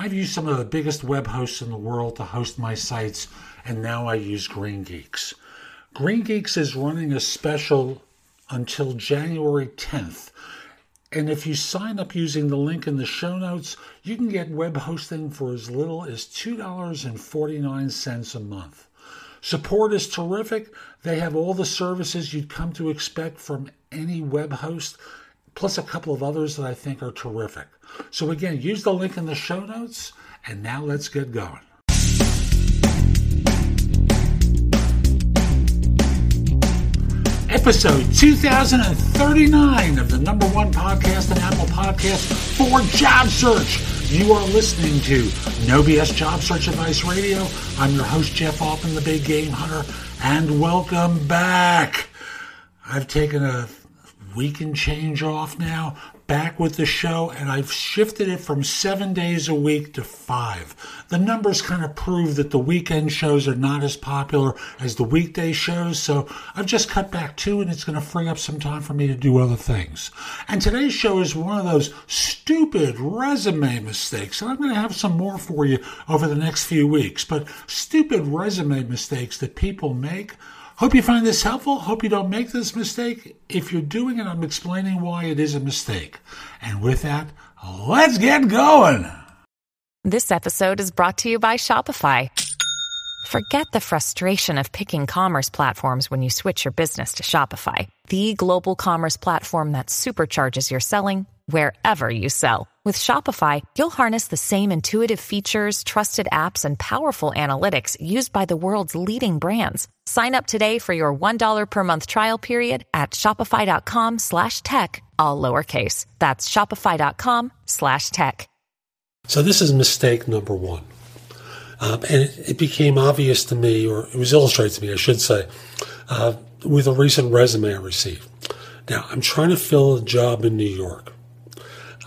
I've used some of the biggest web hosts in the world to host my sites, and now I use Green Geeks. Green Geeks is running a special until January 10th. And if you sign up using the link in the show notes, you can get web hosting for as little as $2.49 a month. Support is terrific. They have all the services you'd come to expect from any web host, plus a couple of others that I think are terrific. So, again, use the link in the show notes, and now let's get going. Episode 2039 of the number one podcast and Apple Podcast for Job Search. You are listening to No BS Job Search Advice Radio. I'm your host, Jeff Altman, the Big Game Hunter, and welcome back. I've taken a week and change off now, back with the show, and I've shifted it from seven days a week to five. The numbers kind of prove that the weekend shows are not as popular as the weekday shows, so I've just cut back two, and it's going to free up some time for me to do other things. And today's show is one of those stupid resume mistakes, and I'm going to have some more for you over the next few weeks, but stupid resume mistakes that people make Hope you find this helpful. Hope you don't make this mistake. If you're doing it, I'm explaining why it is a mistake. And with that, let's get going. This episode is brought to you by Shopify. Forget the frustration of picking commerce platforms when you switch your business to Shopify, the global commerce platform that supercharges your selling wherever you sell. With Shopify, you'll harness the same intuitive features, trusted apps, and powerful analytics used by the world's leading brands. Sign up today for your $1 per month trial period at shopify.com slash tech, all lowercase. That's shopify.com slash tech. So this is mistake number one. Um, and it, it, became obvious to me, or it was illustrated to me, I should say, uh, with a recent resume I received. Now, I'm trying to fill a job in New York.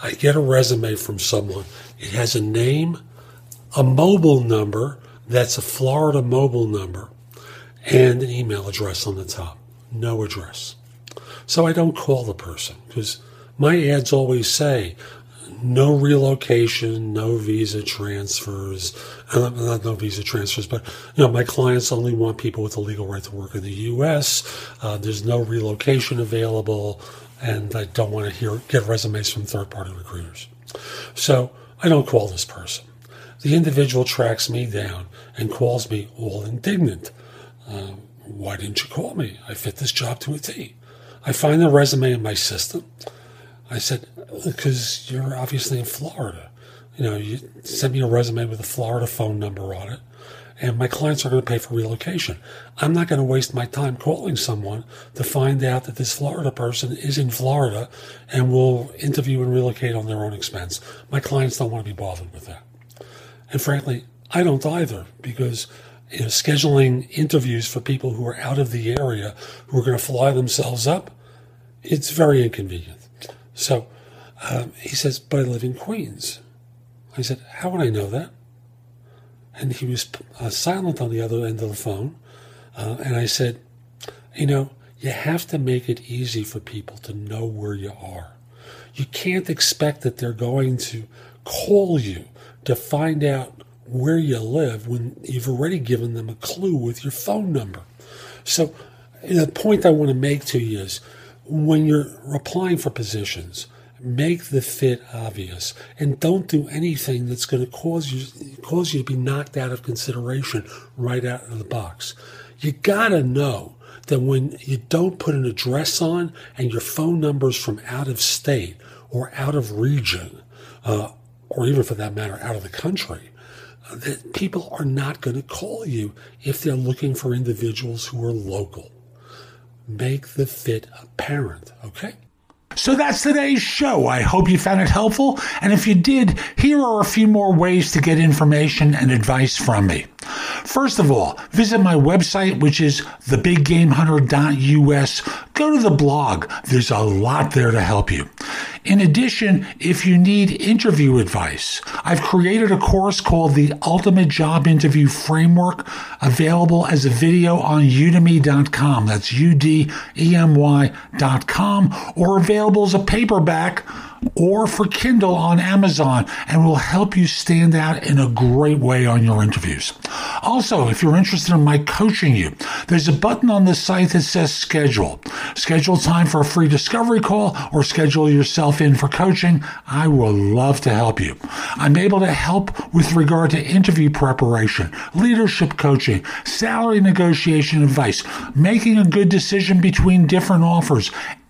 I get a resume from someone. It has a name, a mobile number that's a Florida mobile number, and an email address on the top. No address. So I don't call the person because my ads always say no relocation, no visa transfers, not no visa transfers, but you know my clients only want people with a legal right to work in the U.S. Uh, there's no relocation available and I don't want to hear get resumes from third party recruiters. So I don't call this person. The individual tracks me down and calls me all indignant. Uh, why didn't you call me? I fit this job to a T. I find the resume in my system. I said, because you're obviously in Florida. You know, you sent me a resume with a Florida phone number on it and my clients are going to pay for relocation. I'm not going to waste my time calling someone to find out that this Florida person is in Florida and will interview and relocate on their own expense. My clients don't want to be bothered with that. And frankly, I don't either because you know, scheduling interviews for people who are out of the area who are going to fly themselves up, it's very inconvenient. So um, he says, but I live in Queens. I said, how would I know that? and he was uh, silent on the other end of the phone. Uh, and I said, You know, you have to make it easy for people to know where you are. You can't expect that they're going to call you to find out where you live when you've already given them a clue with your phone number. So, the point I want to make to you is when you're applying for positions, make the fit obvious and don't do anything that's going to cause you cause you to be knocked out of consideration right out of the box. You got to know that when you don't put an address on and your phone numbers from out of state or out of region uh, or even for that matter out of the country that people are not going to call you if they're looking for individuals who are local make the fit apparent okay so that's today's show. I hope you found it helpful. And if you did, here are a few more ways to get information and advice from me. First of all, visit my website, which is thebiggamehunter.us. Go to the blog. There's a lot there to help you. In addition, if you need interview advice, I've created a course called the Ultimate Job Interview Framework, available as a video on udemy.com. That's U D E M Y.com, or available as a paperback or for Kindle on Amazon and will help you stand out in a great way on your interviews. Also, if you're interested in my coaching you, there's a button on the site that says schedule. Schedule time for a free discovery call or schedule yourself in for coaching. I will love to help you. I'm able to help with regard to interview preparation, leadership coaching, salary negotiation advice, making a good decision between different offers,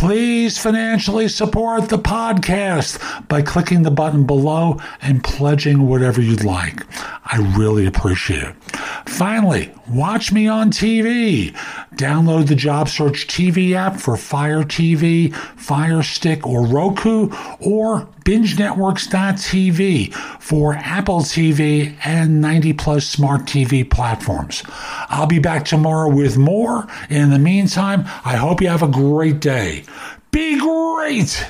Please financially support the podcast by clicking the button below and pledging whatever you'd like. I really appreciate it. Finally, watch me on TV. Download the Job Search TV app for Fire TV, Fire Stick, or Roku, or BingeNetworks.tv for Apple TV and 90 plus smart TV platforms. I'll be back tomorrow with more. In the meantime, I hope you have a great day. Be great!